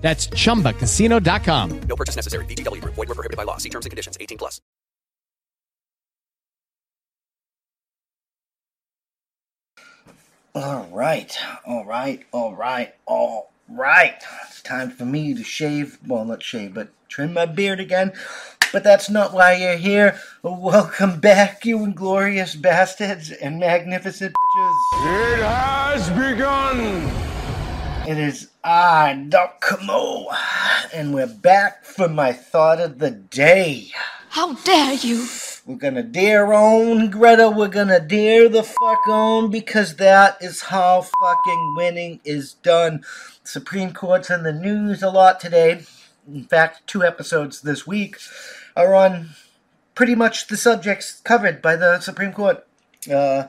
That's chumbacasino.com. No purchase necessary. VGW Group. Void were prohibited by law. See terms and conditions. 18 plus. All right, all right, all right, all right. It's time for me to shave. Well, not shave, but trim my beard again. But that's not why you're here. Welcome back, you inglorious bastards and magnificent bitches. It has begun! It is I, Doc Camo, and we're back for my thought of the day. How dare you! We're gonna dare on Greta. We're gonna dare the fuck on because that is how fucking winning is done. Supreme Court's in the news a lot today. In fact, two episodes this week are on pretty much the subjects covered by the Supreme Court. Uh,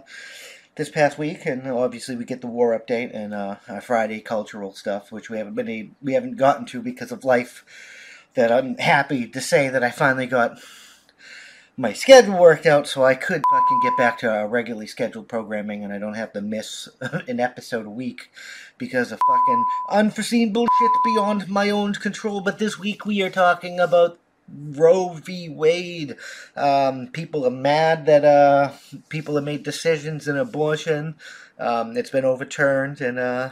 this past week, and obviously we get the war update and uh, our Friday cultural stuff, which we haven't been a, we haven't gotten to because of life. That I'm happy to say that I finally got my schedule worked out, so I could fucking get back to our regularly scheduled programming, and I don't have to miss an episode a week because of fucking unforeseen bullshit beyond my own control. But this week we are talking about Roe v. Wade. Um, people are mad that uh, people have made decisions in abortion. Um, it's been overturned, and uh,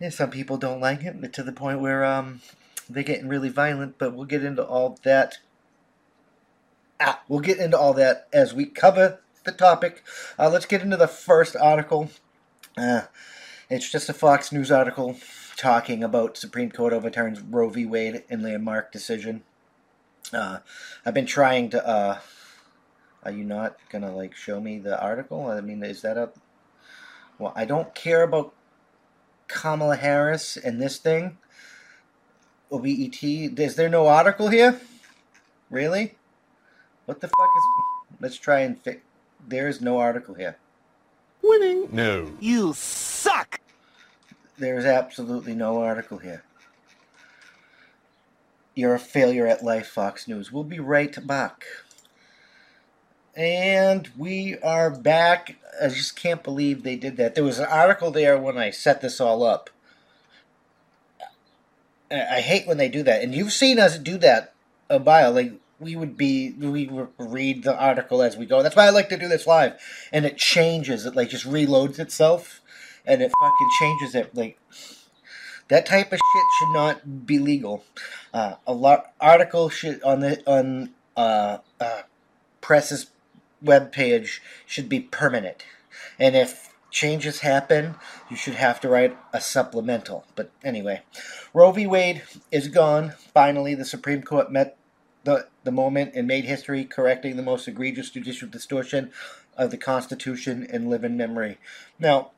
yeah, some people don't like it to the point where um, they're getting really violent. But we'll get into all that. Ah, we'll get into all that as we cover the topic. Uh, let's get into the first article. Uh, it's just a Fox News article talking about Supreme Court overturns Roe v. Wade and landmark decision. Uh, I've been trying to. Uh, are you not gonna like show me the article? I mean, is that a? Well, I don't care about Kamala Harris and this thing. OBET. Is there no article here? Really? What the fuck is? Let's try and fix. There is no article here. Winning? No. You suck! There is absolutely no article here. You're a failure at life, Fox News. We'll be right back. And we are back. I just can't believe they did that. There was an article there when I set this all up. I hate when they do that. And you've seen us do that a while. Like, we would be, we read the article as we go. That's why I like to do this live. And it changes. It, like, just reloads itself. And it fucking changes it. Like, that type of shit should not be legal. Uh, a lot article should on the on uh, uh, press's web page should be permanent, and if changes happen, you should have to write a supplemental. But anyway, Roe v. Wade is gone. Finally, the Supreme Court met the the moment and made history, correcting the most egregious judicial distortion of the Constitution in memory. Now,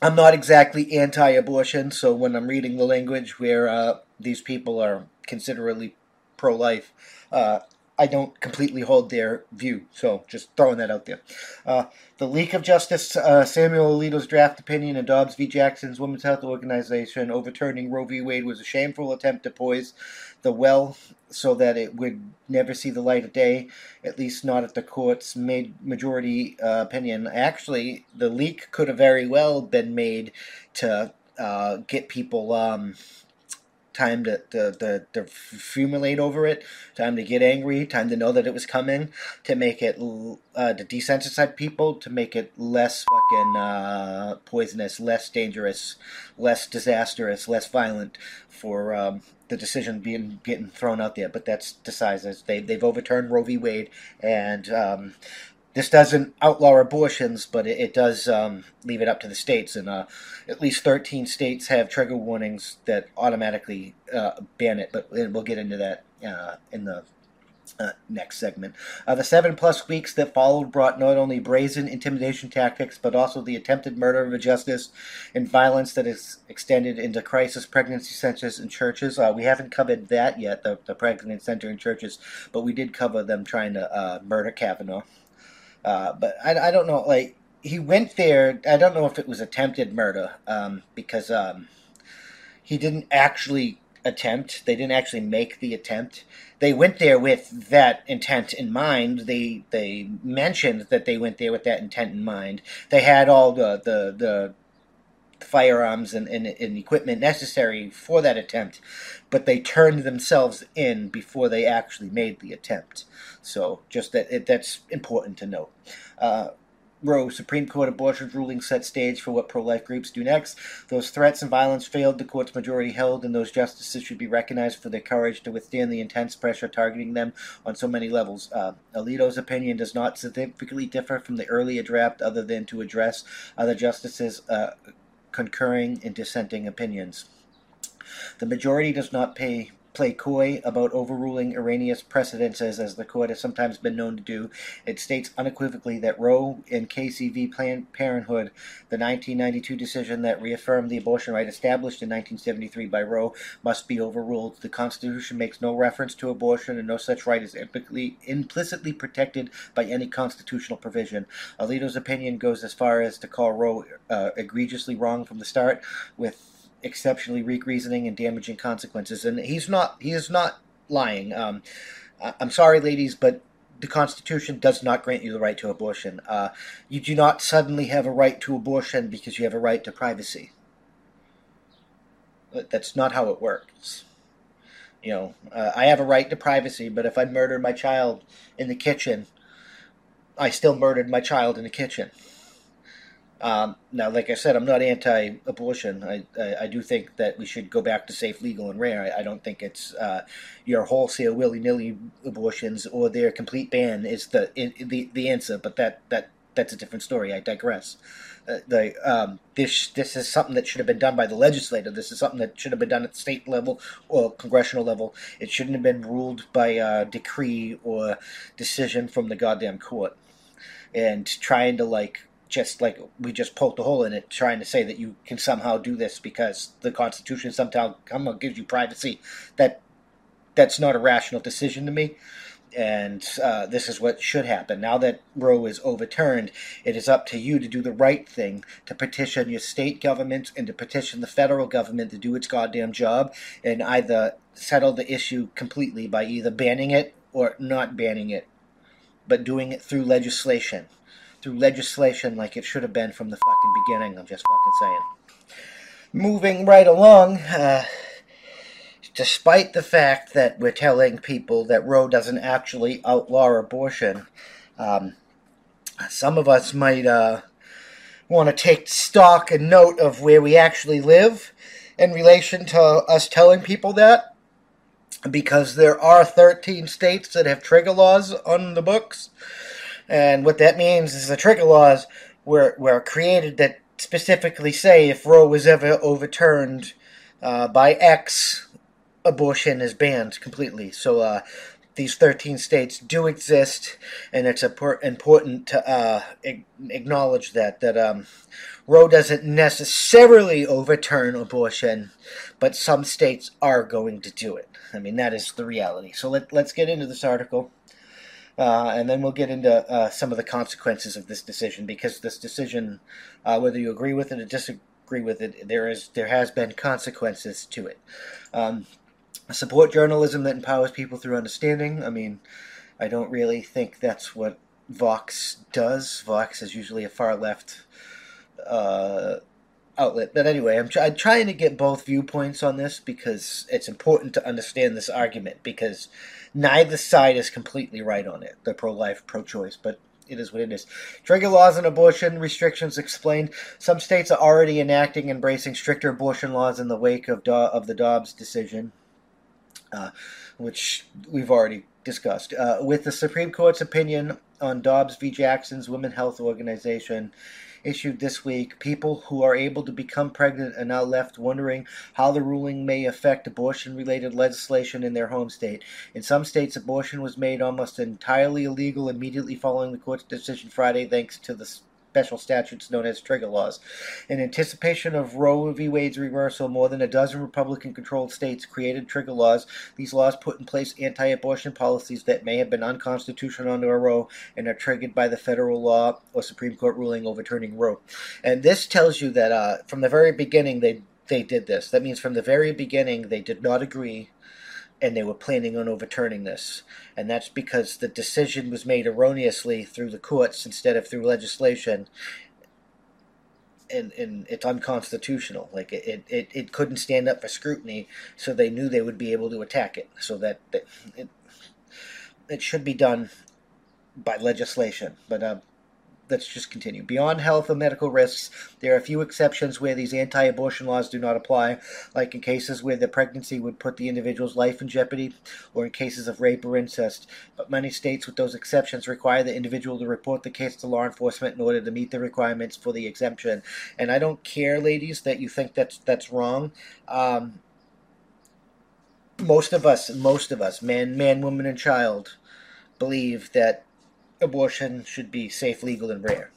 I'm not exactly anti-abortion, so when I'm reading the language where uh, these people are considerably pro-life, uh, I don't completely hold their view. So just throwing that out there. Uh, the leak of Justice uh, Samuel Alito's draft opinion and Dobbs v. Jackson's Women's Health Organization overturning Roe v. Wade was a shameful attempt to poise the well so that it would never see the light of day, at least not at the court's made majority uh, opinion. Actually, the leak could have very well been made to uh, get people um, time to, to, to, to fumulate over it, time to get angry, time to know that it was coming, to make it uh, to desensitize people, to make it less fucking uh, poisonous, less dangerous, less disastrous, less violent for um, the decision being getting thrown out there. But that's decides they they've overturned Roe v. Wade, and um, this doesn't outlaw abortions, but it, it does um, leave it up to the states. And uh, at least 13 states have trigger warnings that automatically uh, ban it. But we'll get into that uh, in the Uh, next segment. Uh, the seven plus weeks that followed brought not only brazen intimidation tactics, but also the attempted murder of a justice and violence that is extended into crisis pregnancy centers and churches. Uh, we haven't covered that yet, the, the pregnancy center and churches, but we did cover them trying to uh, murder Kavanaugh. Uh, but I, I don't know, like, he went there. I don't know if it was attempted murder um, because um, he didn't actually attempt. They didn't actually make the attempt. They went there with that intent in mind. They they mentioned that they went there with that intent in mind. They had all the the, the firearms and, and, and equipment necessary for that attempt, but they turned themselves in before they actually made the attempt. So just that it, that's important to note. Uh, Roe Supreme Court abortion ruling set stage for what pro life groups do next. Those threats and violence failed, the court's majority held, and those justices should be recognized for their courage to withstand the intense pressure targeting them on so many levels. Uh, Alito's opinion does not significantly differ from the earlier draft, other than to address other justices' uh, concurring and dissenting opinions. The majority does not pay play coy about overruling erroneous precedences, as the court has sometimes been known to do. It states unequivocally that Roe and Casey v. Planned Parenthood, the 1992 decision that reaffirmed the abortion right established in 1973 by Roe, must be overruled. The Constitution makes no reference to abortion, and no such right is implicitly, implicitly protected by any constitutional provision. Alito's opinion goes as far as to call Roe uh, egregiously wrong from the start, with exceptionally weak reasoning and damaging consequences. And he's not he is not lying. Um, I'm sorry, ladies, but the Constitution does not grant you the right to abortion. Uh, you do not suddenly have a right to abortion because you have a right to privacy. That's not how it works. You know, uh, I have a right to privacy, but if I murder my child in the kitchen, I still murdered my child in the kitchen. Um, now, like I said, I'm not anti-abortion. I, I, I do think that we should go back to safe, legal, and rare. I, I don't think it's uh, your wholesale willy-nilly abortions or their complete ban is the the the answer. But that that that's a different story. I digress. Uh, the um, this this is something that should have been done by the legislature. This is something that should have been done at the state level or congressional level. It shouldn't have been ruled by a decree or decision from the goddamn court. And trying to like just like we just poked a hole in it, trying to say that you can somehow do this because the Constitution somehow gives you privacy. That that's not a rational decision to me, and uh, this is what should happen. Now that Roe is overturned, it is up to you to do the right thing, to petition your state government and to petition the federal government to do its goddamn job, and either settle the issue completely by either banning it or not banning it, but doing it through legislation through legislation like it should have been from the fucking beginning. I'm just fucking saying. Moving right along, uh, despite the fact that we're telling people that Roe doesn't actually outlaw abortion, um, some of us might uh, want to take stock and note of where we actually live in relation to us telling people that. Because there are 13 states that have trigger laws on the books. And what that means is the trigger laws were, were created that specifically say if Roe was ever overturned uh, by X, abortion is banned completely. So uh, these 13 states do exist, and it's important to uh, acknowledge that that um, Roe doesn't necessarily overturn abortion, but some states are going to do it. I mean, that is the reality. So let, let's get into this article. Uh, and then we'll get into uh, some of the consequences of this decision because this decision, uh, whether you agree with it or disagree with it, there is there has been consequences to it. Um, support journalism that empowers people through understanding. I mean, I don't really think that's what Vox does. Vox is usually a far left uh, outlet. But anyway, I'm, I'm, trying to get both viewpoints on this because it's important to understand this argument because neither side is completely right on it. The pro-life, pro-choice, but it is what it is. Trigger laws and abortion restrictions explained. Some states are already enacting and embracing stricter abortion laws in the wake of Do- of the Dobbs decision, uh, which we've already discussed. Uh, with the Supreme Court's opinion on Dobbs v. Jackson's Women Health Organization issued this week, people who are able to become pregnant are now left wondering how the ruling may affect abortion related legislation in their home state. In some states, abortion was made almost entirely illegal immediately following the court's decision Friday, thanks to the special statutes known as trigger laws. In anticipation of Roe v. Wade's reversal, more than a dozen Republican controlled states created trigger laws. These laws put in place anti abortion policies that may have been unconstitutional under Roe and are triggered by the federal law or Supreme Court ruling overturning Roe. And this tells you that uh, from the very beginning they, they did this. That means from the very beginning they did not agree and they were planning on overturning this. And that's because the decision was made erroneously through the courts instead of through legislation. And, and it's unconstitutional. Like it, it, it couldn't stand up for scrutiny, so they knew they would be able to attack it. So that, that it, it should be done by legislation. But uh, let's just continue. Beyond health and medical risks, there are a few exceptions where these anti abortion laws do not apply, like in cases where the pregnancy would put the individual's life in jeopardy, or in cases of rape or incest. But many states with those exceptions require the individual to report the case to law enforcement in order to meet the requirements for the exemption. And I don't care, ladies, that you think that's that's wrong. Um, most of us, most of us, man, man, woman, and child, believe that abortion should be safe, legal, and rare.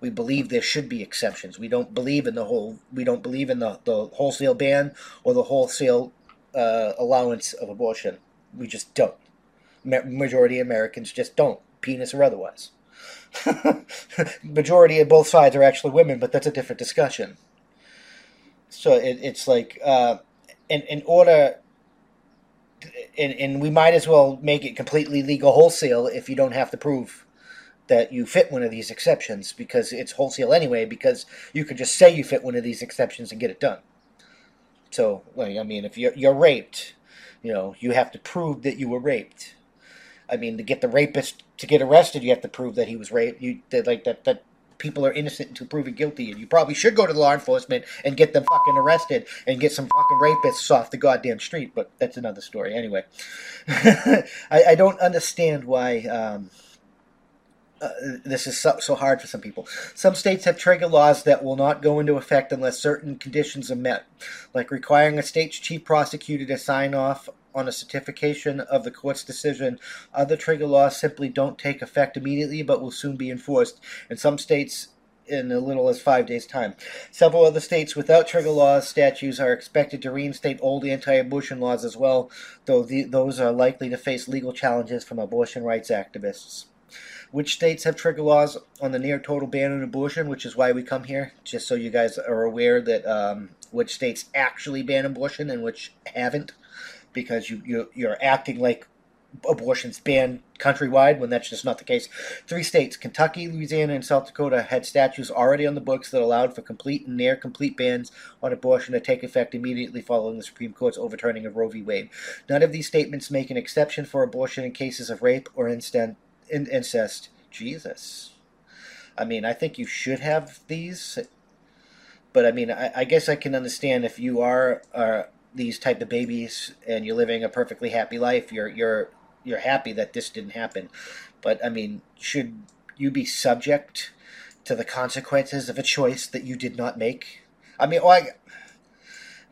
We believe there should be exceptions. We don't believe in the whole. We don't believe in the, the wholesale ban or the wholesale uh, allowance of abortion. We just don't. Ma- majority of Americans just don't, penis or otherwise. majority of both sides are actually women, but that's a different discussion. So it, it's like, uh, in in order and, and we might as well make it completely legal wholesale if you don't have to prove that you fit one of these exceptions because it's wholesale anyway because you could just say you fit one of these exceptions and get it done. So i mean if you're, you're raped you know you have to prove that you were raped. I mean to get the rapist to get arrested you have to prove that he was raped. You like that that people are innocent until proven guilty, and you probably should go to the law enforcement and get them fucking arrested and get some fucking rapists off the goddamn street. But that's another story. Anyway, I, I, don't understand why. Um, uh, this is so, so hard for some people. Some states have trigger laws that will not go into effect unless certain conditions are met, like requiring a state's chief prosecutor to sign off on a certification of the court's decision. Other trigger laws simply don't take effect immediately but will soon be enforced. In some states, in as little as five days' time. Several other states without trigger laws statutes are expected to reinstate old anti-abortion laws as well, though the, those are likely to face legal challenges from abortion rights activists. Which states have trigger laws on the near total ban on abortion, which is why we come here, just so you guys are aware that um, which states actually ban abortion and which haven't because you, you you're acting like abortion's banned countrywide when that's just not the case. Three states, Kentucky, Louisiana, and South Dakota, had statutes already on the books that allowed for complete and near complete bans on abortion to take effect immediately following the Supreme Court's overturning of Roe v. Wade. None of these statements make an exception for abortion in cases of rape or incest. Jesus. I mean, I think you should have these, but I mean, I, I guess I can understand if you are. Uh, these type of babies and you're living a perfectly happy life, you're you're you're happy that this didn't happen. But I mean, should you be subject to the consequences of a choice that you did not make? I mean, well, I,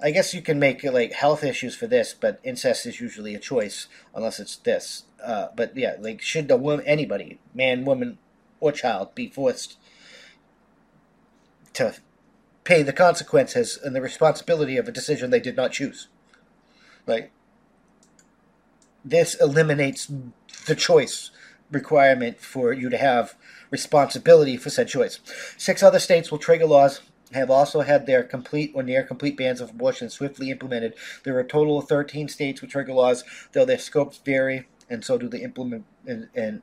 I guess you can make like health issues for this, but incest is usually a choice unless it's this. Uh, but yeah, like should a woman, anybody, man, woman, or child, be forced to pay the consequences and the responsibility of a decision they did not choose. Like, this eliminates the choice requirement for you to have responsibility for said choice. Six other states will trigger laws have also had their complete or near complete bans of abortion swiftly implemented. There are a total of 13 states with trigger laws, though their scopes vary, and so do the implement and, and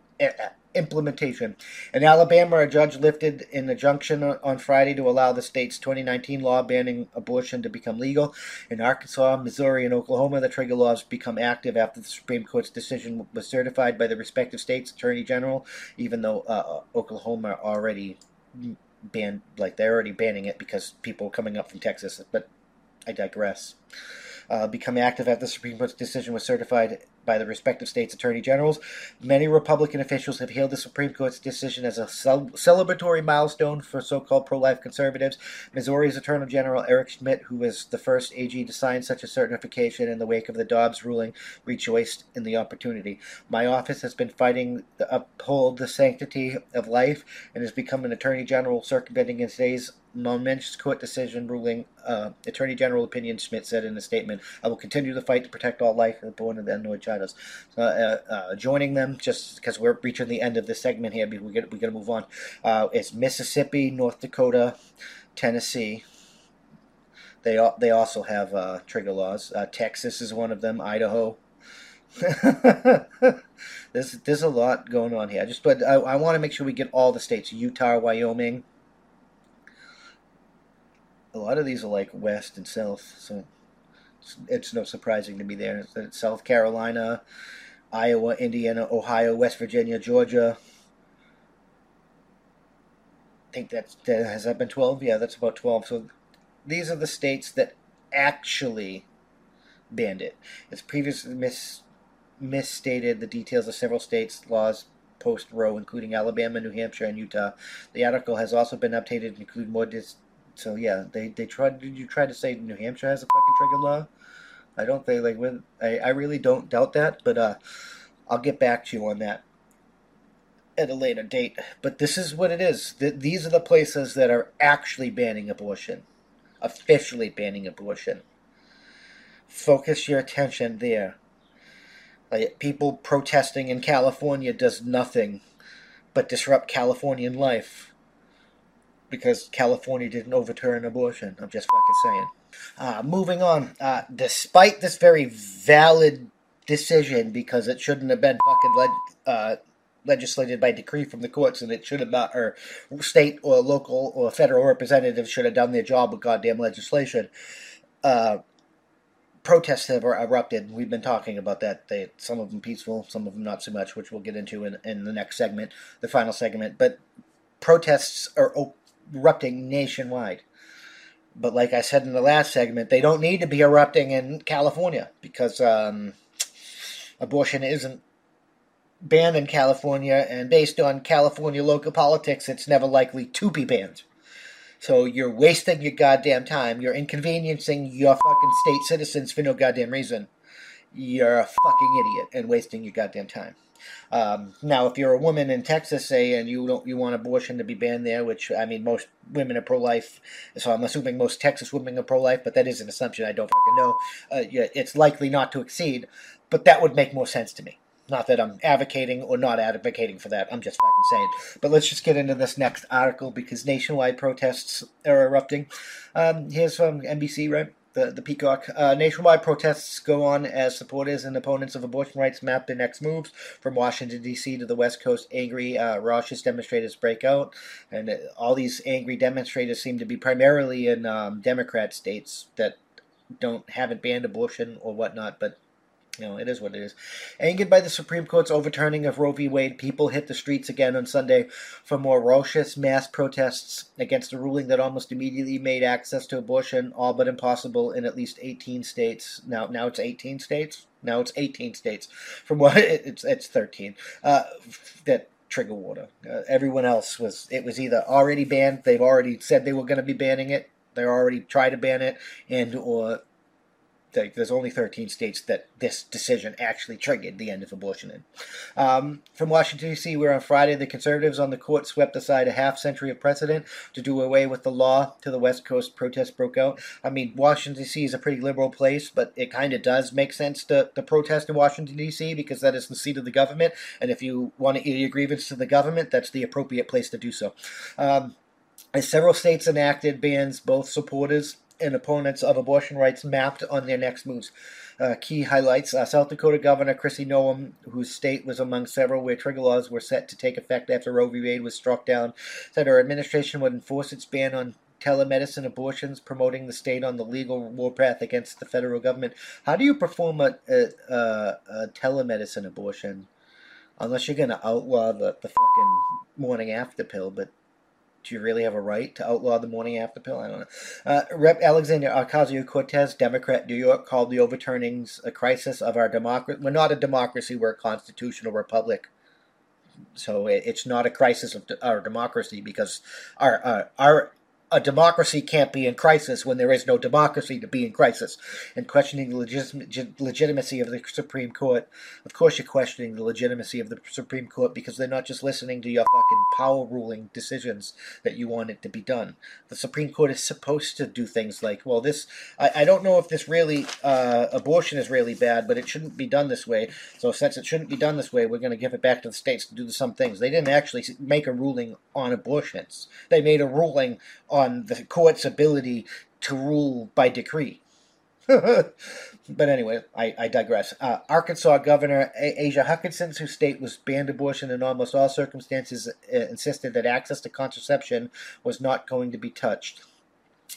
implementation. In Alabama, a judge lifted an injunction on Friday to allow the state's 2019 law banning abortion to become legal. In Arkansas, Missouri, and Oklahoma, the trigger laws become active after the Supreme Court's decision was certified by the respective states' attorney general, even though uh, Oklahoma already banned, like they're already banning it because people coming up from Texas. But I digress. Uh, become active after the Supreme Court's decision was certified by the respective states' attorney generals. Many Republican officials have hailed the Supreme Court's decision as a cel- celebratory milestone for so called pro life conservatives. Missouri's Attorney General Eric Schmitt, who was the first AG to sign such a certification in the wake of the Dobbs ruling, rejoiced in the opportunity. My office has been fighting to uphold the sanctity of life and has become an Attorney General circumventing in today's momentous court decision ruling, uh, Attorney General opinion, Schmitt said in a statement, I will continue the fight to protect all life born and unborn child. Uh, uh, joining them, just because we're reaching the end of this segment here, we get we got to move on. Uh, it's Mississippi, North Dakota, Tennessee. They they also have uh, trigger laws. Uh, Texas is one of them. Idaho. there's there's a lot going on here. Just but I, I want to make sure we get all the states: Utah, Wyoming, a lot of these are like west and south, so it's, it's no surprising to me there. South Carolina, Iowa, Indiana, Ohio, West Virginia, Georgia. I think that's that, has that been twelve? Yeah, that's about twelve. So these are the states that actually banned it. It's previously mis misstated the details of several states' laws post Roe, including Alabama, New Hampshire, and Utah. The article has also been updated to include more dis- so yeah, they they tried. Did you try to say New Hampshire has a fucking trigger law? I don't think like with I I really don't doubt that, but uh, I'll get back to you on that at a later date. But this is what it is. Th- these are the places that are actually banning abortion, officially banning abortion. Focus your attention there. Like people protesting in California does nothing but disrupt Californian life because California didn't overturn abortion. I'm just fucking saying. Uh, moving on. Uh, despite this very valid decision, because it shouldn't have been fucking leg- uh, legislated by decree from the courts, and it should have not, or state or local or federal representatives should have done their job with goddamn legislation. Uh, protests have erupted. We've been talking about that. They, some of them peaceful, some of them not so much, which we'll get into in, in the next segment, the final segment. But protests are op- erupting nationwide. But like I said in the last segment, they don't need to be erupting in California because um, abortion isn't banned in California, and based on California local politics, it's never likely to be banned. So you're wasting your goddamn time. You're inconveniencing your fucking state citizens for no goddamn reason. You're a fucking idiot and wasting your goddamn time. Um, now, if you're a woman in Texas, say, and you don't you want abortion to be banned there, which I mean, most women are pro-life, so I'm assuming most Texas women are pro-life, but that is an assumption. I don't fucking know. Uh, yeah, it's likely not to exceed, but that would make more sense to me. Not that I'm advocating or not advocating for that. I'm just fucking saying. But let's just get into this next article because nationwide protests are erupting. Um, here's from NBC, right? The, the Peacock. Uh, nationwide protests go on as supporters and opponents of abortion rights map their next moves from Washington, D.C. to the West Coast. Angry, uh, raucous demonstrators break out, and all these angry demonstrators seem to be primarily in um, Democrat states that don't haven't banned abortion or whatnot, but you know, it is what it is. Angered by the Supreme Court's overturning of Roe v. Wade, people hit the streets again on Sunday for more raucous mass protests against a ruling that almost immediately made access to abortion all but impossible in at least 18 states. Now, now it's 18 states. Now it's 18 states. From what it's it's 13. Uh, that trigger water. Uh, everyone else was it was either already banned. They've already said they were going to be banning it. They already tried to ban it, and or there's only 13 states that this decision actually triggered the end of abortion in. Um, from Washington, D.C., where on Friday the conservatives on the court swept aside a half century of precedent to do away with the law to the West Coast, protests broke out. I mean, Washington, D.C. is a pretty liberal place, but it kind of does make sense to, to protest in Washington, D.C. because that is the seat of the government, and if you want to air your grievance to the government, that's the appropriate place to do so. Um, as several states enacted bans, both supporters and opponents of abortion rights mapped on their next moves. Uh, key highlights uh, South Dakota Governor Kristi Noem, whose state was among several where trigger laws were set to take effect after Roe v. Wade was struck down, said her administration would enforce its ban on telemedicine abortions, promoting the state on the legal warpath against the federal government. How do you perform a, a, a, a telemedicine abortion? Unless you're going to outlaw the, the fucking morning after pill, but do you really have a right to outlaw the morning after pill? I don't know. Uh, Rep. Alexander Ocasio Cortez, Democrat, New York, called the overturnings a crisis of our democracy. We're not a democracy, we're a constitutional republic. So it's not a crisis of our democracy because our uh, our a democracy can't be in crisis when there is no democracy to be in crisis. And questioning the legit- legitimacy of the Supreme Court, of course, you're questioning the legitimacy of the Supreme Court because they're not just listening to your fucking power ruling decisions that you want it to be done. The Supreme Court is supposed to do things like, well, this, I, I don't know if this really, uh, abortion is really bad, but it shouldn't be done this way. So since it shouldn't be done this way, we're going to give it back to the states to do some things. They didn't actually make a ruling on abortions. They made a ruling on the court's ability to rule by decree. but anyway, I, I digress. Uh, Arkansas Governor Asa Hutchinson, whose state was banned abortion in almost all circumstances, uh, insisted that access to contraception was not going to be touched.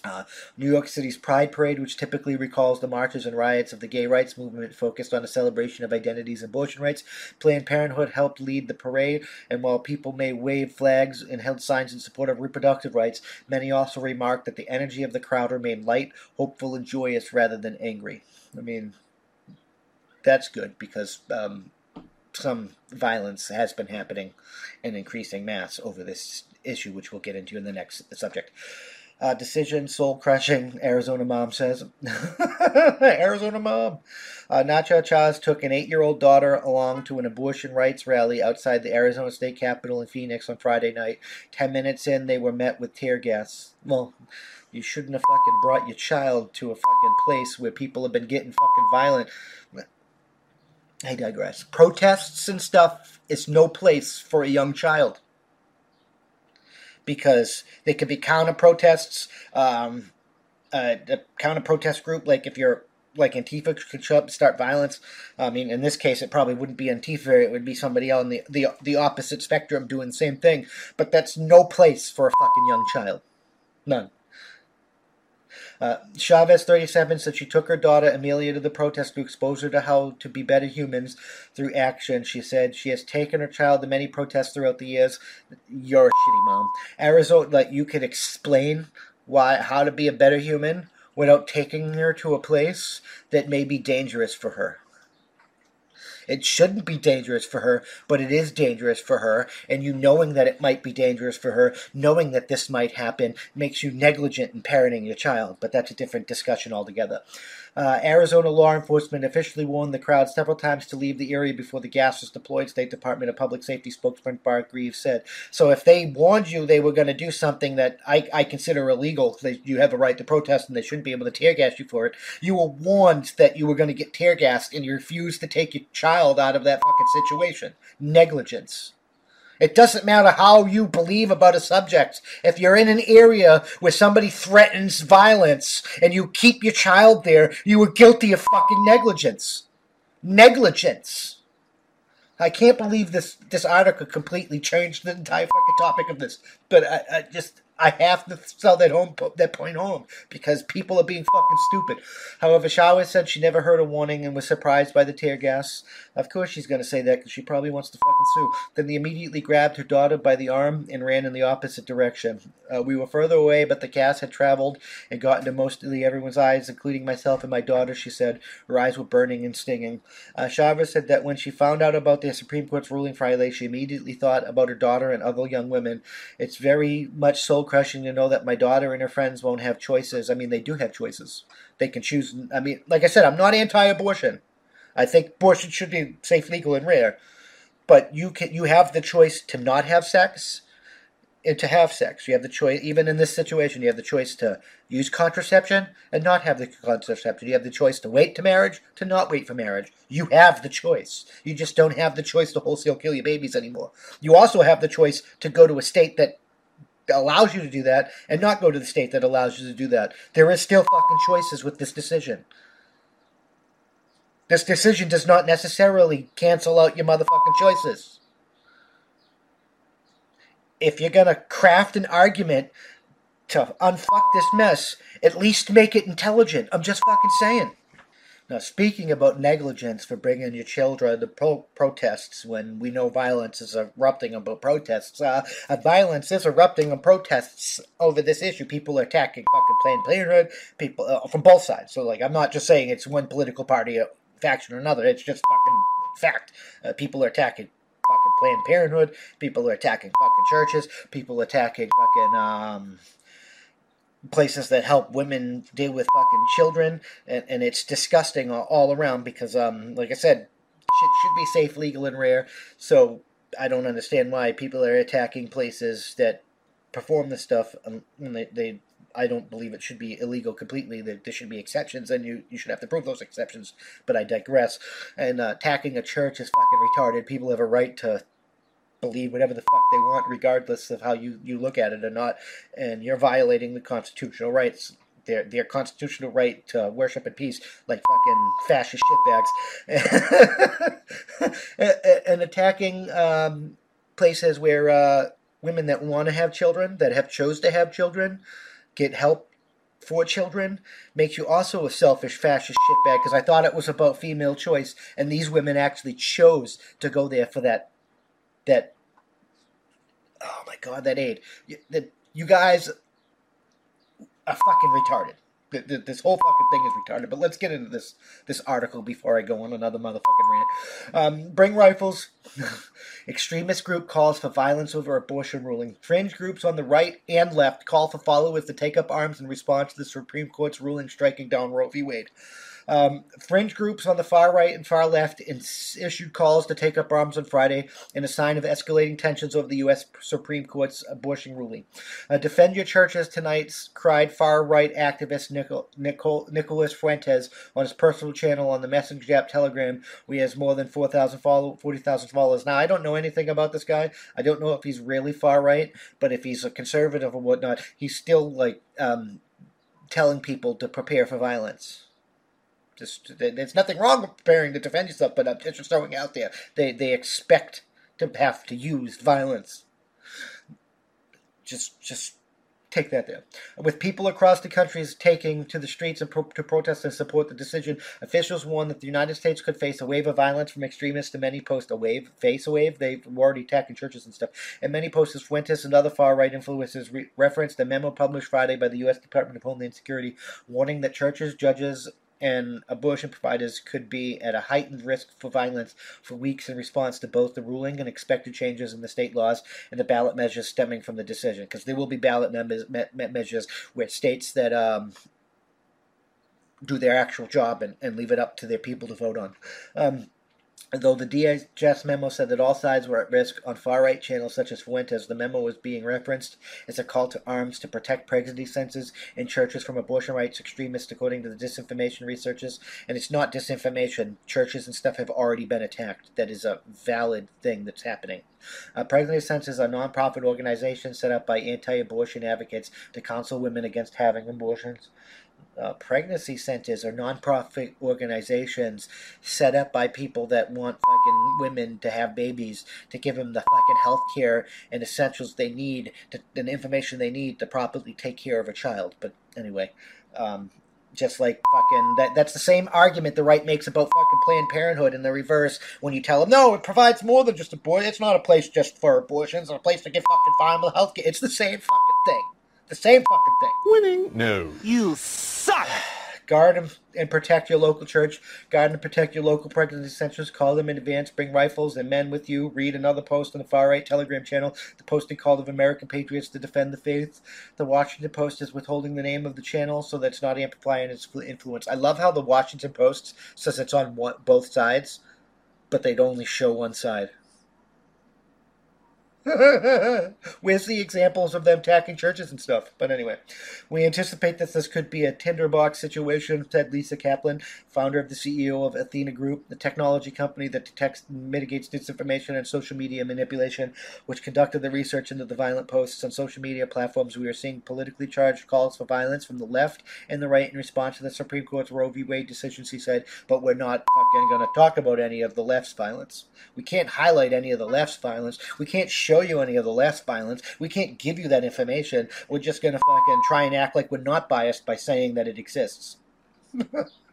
Uh, New York City's Pride Parade, which typically recalls the marches and riots of the gay rights movement, focused on a celebration of identities and abortion rights. Planned Parenthood helped lead the parade, and while people may wave flags and held signs in support of reproductive rights, many also remarked that the energy of the crowd remained light, hopeful, and joyous rather than angry. I mean, that's good because um, some violence has been happening in increasing mass over this issue, which we'll get into in the next subject. Uh, decision, soul crushing, Arizona mom says. Arizona mom. Uh, Nacho Chavez took an eight year old daughter along to an abortion rights rally outside the Arizona State Capitol in Phoenix on Friday night. Ten minutes in, they were met with tear gas. Well, you shouldn't have fucking brought your child to a fucking place where people have been getting fucking violent. I digress. Protests and stuff is no place for a young child because they could be counter protests. Um, uh, a counter protest group, like if you're like Antifa could show up and start violence. I mean, in this case, it probably wouldn't be Antifa; it would be somebody on the the the opposite spectrum doing the same thing. But that's no place for a fucking young child. None. Uh, Chavez, 37, said she took her daughter Amelia to the protest to expose her to how to be better humans through action. She said she has taken her child to many protests throughout the years. You're a shitty mom. Arizona, like you could explain why how to be a better human without taking her to a place that may be dangerous for her. It shouldn't be dangerous for her, but it is dangerous for her. And you knowing that it might be dangerous for her, knowing that this might happen, makes you negligent in parenting your child. But that's a different discussion altogether. Uh, Arizona law enforcement officially warned the crowd several times to leave the area before the gas was deployed. State Department of Public Safety spokesman Bart Graves said. So if they warned you they were going to do something that I, I consider illegal, you have a right to protest and they shouldn't be able to tear gas you for it. You were warned that you were going to get tear gassed and you refused to take your child out of that fucking situation. Negligence. It doesn't matter how you believe about a subject. If you're in an area where somebody threatens violence and you keep your child there, you are guilty of fucking negligence. Negligence. I can't believe this this article completely changed the entire fucking topic of this. But I, I just I have to sell that home that point home because people are being fucking stupid. However, Chavez said she never heard a warning and was surprised by the tear gas. Of course, she's going to say that because she probably wants to fucking sue. Then they immediately grabbed her daughter by the arm and ran in the opposite direction. Uh, we were further away, but the gas had traveled and got into mostly everyone's eyes, including myself and my daughter. She said her eyes were burning and stinging. Uh, Chavez said that when she found out about the Supreme Court's ruling Friday, she immediately thought about her daughter and other young women. It's very much so crushing to know that my daughter and her friends won't have choices. I mean, they do have choices. They can choose. I mean, like I said, I'm not anti-abortion. I think abortion should be safe, legal, and rare. But you can you have the choice to not have sex and to have sex. You have the choice, even in this situation, you have the choice to use contraception and not have the contraception. You have the choice to wait to marriage, to not wait for marriage. You have the choice. You just don't have the choice to wholesale kill your babies anymore. You also have the choice to go to a state that allows you to do that and not go to the state that allows you to do that. There is still fucking choices with this decision. This decision does not necessarily cancel out your motherfucking choices. If you're gonna craft an argument to unfuck this mess, at least make it intelligent. I'm just fucking saying. Now, speaking about negligence for bringing your children to pro- protests when we know violence is erupting about protests, uh, uh, violence is erupting on protests over this issue. People are attacking fucking Planned Parenthood, people uh, from both sides. So, like, I'm not just saying it's one political party, uh, faction, or another. It's just fucking fact. Uh, people are attacking fucking Planned Parenthood. People are attacking fucking churches. People attacking fucking um, places that help women deal with fucking children, and, and it's disgusting all, all around because, um, like I said, shit should be safe, legal, and rare. So I don't understand why people are attacking places that perform this stuff. Um, and they, they, I don't believe it should be illegal completely. There, there should be exceptions, and you, you should have to prove those exceptions. But I digress. And uh, attacking a church is fucking retarded. People have a right to believe whatever the fuck they want, regardless of how you, you look at it or not. And you're violating the constitutional rights. Their, their constitutional right to worship in peace, like fucking fascist shitbags, and attacking um, places where uh, women that want to have children, that have chose to have children, get help for children makes you also a selfish fascist shitbag because I thought it was about female choice and these women actually chose to go there for that that oh my god that aid that you guys are fucking retarded this whole fucking thing is retarded. But let's get into this this article before I go on another motherfucking rant. Um, bring rifles. Extremist group calls for violence over abortion ruling. Fringe groups on the right and left call for followers to take up arms in response to the Supreme Court's ruling striking down Roe v. Wade. Um, fringe groups on the far right and far left issued calls to take up arms on Friday in a sign of escalating tensions over the U.S. Supreme Court's abortion ruling. Uh, Defend Your Churches tonight cried far right activist Nicol- Nicol- Nicholas Fuentes on his personal channel on the Messenger app Telegram, where he has more than 4,000 follow- 40,000 followers. Now, I don't know anything about this guy. I don't know if he's really far right, but if he's a conservative or whatnot, he's still like um, telling people to prepare for violence. Just there's nothing wrong with preparing to defend yourself, but I'm just throwing out there. They they expect to have to use violence. Just just take that there. With people across the country taking to the streets pro- to protest and support the decision, officials warn that the United States could face a wave of violence from extremists. And many post a wave, face a wave. They've already attacking churches and stuff. And many posters, Fuentes and other far right influencers re- referenced a memo published Friday by the U.S. Department of Homeland Security warning that churches, judges, and abortion providers could be at a heightened risk for violence for weeks in response to both the ruling and expected changes in the state laws and the ballot measures stemming from the decision. Because there will be ballot me- measures where states that um, do their actual job and, and leave it up to their people to vote on. Um, Though the DHS memo said that all sides were at risk on far right channels such as Fuentes, the memo was being referenced as a call to arms to protect pregnancy centers and churches from abortion rights extremists, according to the disinformation researchers. And it's not disinformation. Churches and stuff have already been attacked. That is a valid thing that's happening. Uh, pregnancy centers are nonprofit organizations set up by anti abortion advocates to counsel women against having abortions uh, pregnancy centers or nonprofit organizations set up by people that want fucking women to have babies to give them the fucking health care and essentials they need to, and information they need to properly take care of a child. But anyway, um, just like fucking that that's the same argument the right makes about fucking Planned Parenthood in the reverse when you tell them no, it provides more than just abortion. It's not a place just for abortions. It's a place to get fucking final health care. It's the same fucking thing. The same fucking thing. Winning? No. You suck! Guard and, and protect your local church. Guard and protect your local pregnancy centers. Call them in advance. Bring rifles and men with you. Read another post on the far right Telegram channel. The posting called of American patriots to defend the faith. The Washington Post is withholding the name of the channel so that's not amplifying its influence. I love how the Washington Post says it's on one, both sides, but they'd only show one side. Where's the examples of them attacking churches and stuff? But anyway, we anticipate that this could be a tinderbox situation, said Lisa Kaplan, founder of the CEO of Alethea Group, the technology company that detects and mitigates disinformation and social media manipulation, which conducted the research into the violent posts on social media platforms. We are seeing politically charged calls for violence from the left and the right in response to the Supreme Court's Roe v. Wade decision, she said, but we're not fucking going to talk about any of the left's violence. We can't highlight any of the left's violence. We can't show show you any of the less violence. We can't give you that information. We're just going to fucking try and act like we're not biased by saying that it exists.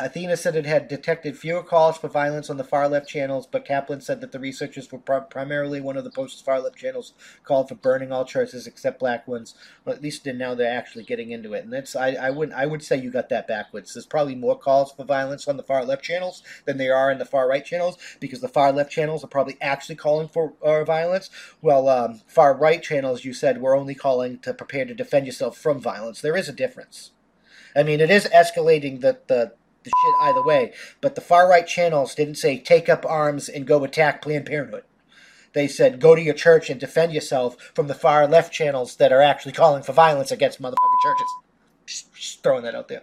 Alethea said it had detected fewer calls for violence on the far left channels, but Kaplan said that the researchers were pri- primarily one of the post's far left channels called for burning all churches except black ones. Well, at least now they're actually getting into it, and that's I, I wouldn't I would say you got that backwards. There's probably more calls for violence on the far left channels than there are in the far right channels because the far left channels are probably actually calling for uh, violence. Well, um, far right channels, you said, were only calling to prepare to defend yourself from violence. There is a difference. I mean, it is escalating the, the, the shit either way, but the far right channels didn't say take up arms and go attack Planned Parenthood. They said go to your church and defend yourself from the far left channels that are actually calling for violence against motherfucking churches. Just, throwing that out there.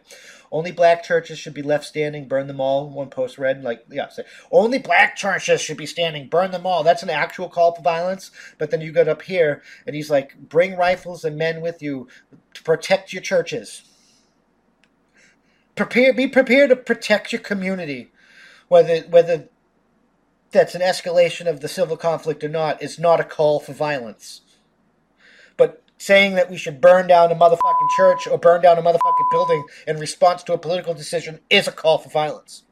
Only black churches should be left standing, burn them all. One post read, like, yeah, say, only black churches should be standing, burn them all. That's an actual call for violence. But then you get up here, and he's like, bring rifles and men with you to protect your churches prepare be prepared to protect your community whether whether that's an escalation of the civil conflict or not is not a call for violence. But saying that we should burn down a motherfucking church or burn down a motherfucking building in response to a political decision is a call for violence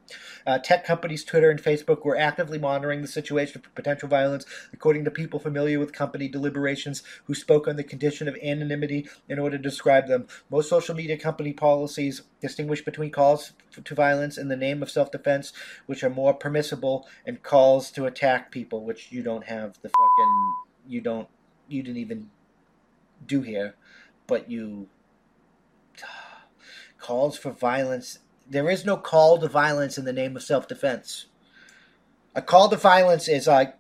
uh, tech companies Twitter and Facebook were actively monitoring the situation for potential violence, according to people familiar with company deliberations who spoke on the condition of anonymity in order to describe them. Most social media company policies distinguish between calls to violence in the name of self defense, which are more permissible, and calls to attack people, which you don't have the fucking. You don't. You didn't even do here, but you. Calls for violence there is no call to violence in the name of self defense. A call to violence is like,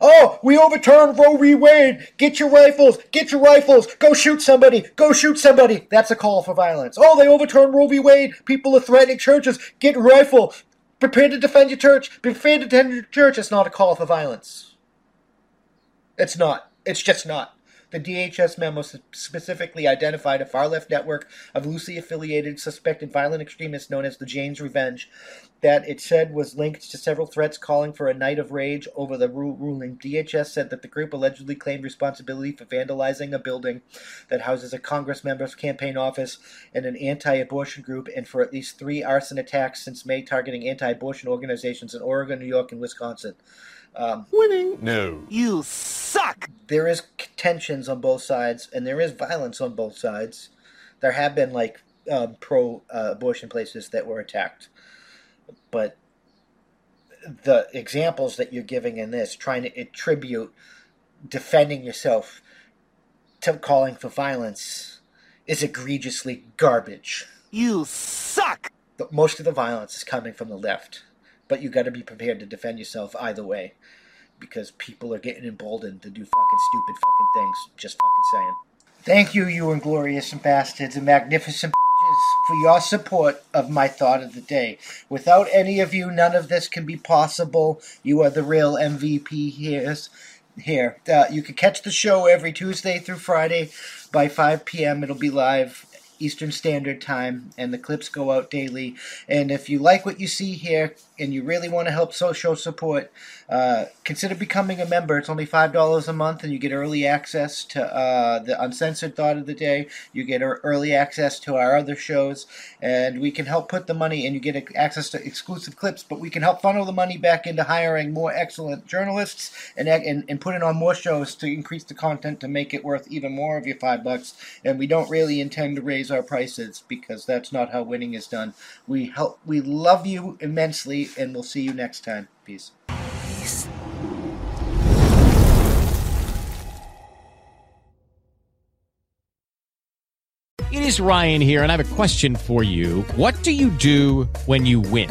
oh, we overturned Roe v. Wade. Get your rifles. Get your rifles. Go shoot somebody. Go shoot somebody. That's a call for violence. Oh, they overturned Roe v. Wade. People are threatening churches. Get rifle. Prepare to defend your church. Prepare to defend your church. It's not a call for violence. It's not. It's just not. The DHS memo specifically identified a far left network of loosely affiliated suspected violent extremists known as the Jane's Revenge that it said was linked to several threats calling for a night of rage over the ruling. DHS said that the group allegedly claimed responsibility for vandalizing a building that houses a Congress member's campaign office and an anti abortion group, and for at least three arson attacks since May targeting anti abortion organizations in Oregon, New York, and Wisconsin. Um, Winning? No. You suck! There is tensions on both sides, and there is violence on both sides. There have been, like, um, pro uh, abortion places that were attacked. But the examples that you're giving in this, trying to attribute defending yourself to calling for violence, is egregiously garbage. You suck! Most of the violence is coming from the left but you got to be prepared to defend yourself either way because people are getting emboldened to do fucking stupid fucking things. Just fucking saying. Thank you, you inglorious bastards and magnificent for your support of my thought of the day. Without any of you, none of this can be possible. You are the real MVP here. Here, uh, you can catch the show every Tuesday through Friday by 5 p.m. It'll be live Eastern Standard Time, and the clips go out daily. And if you like what you see here and you really want to help social support, uh, consider becoming a member. It's only $5 a month, and you get early access to uh, the Uncensored Thought of the Day. You get early access to our other shows, and we can help put the money, and you get access to exclusive clips, but we can help funnel the money back into hiring more excellent journalists and, and, and putting on more shows to increase the content to make it worth even more of your five bucks. And we don't really intend to raise our prices because that's not how winning is done. We help. We love you immensely, and we'll see you next time. Peace. It is Ryan here, and I have a question for you. What do you do when you win?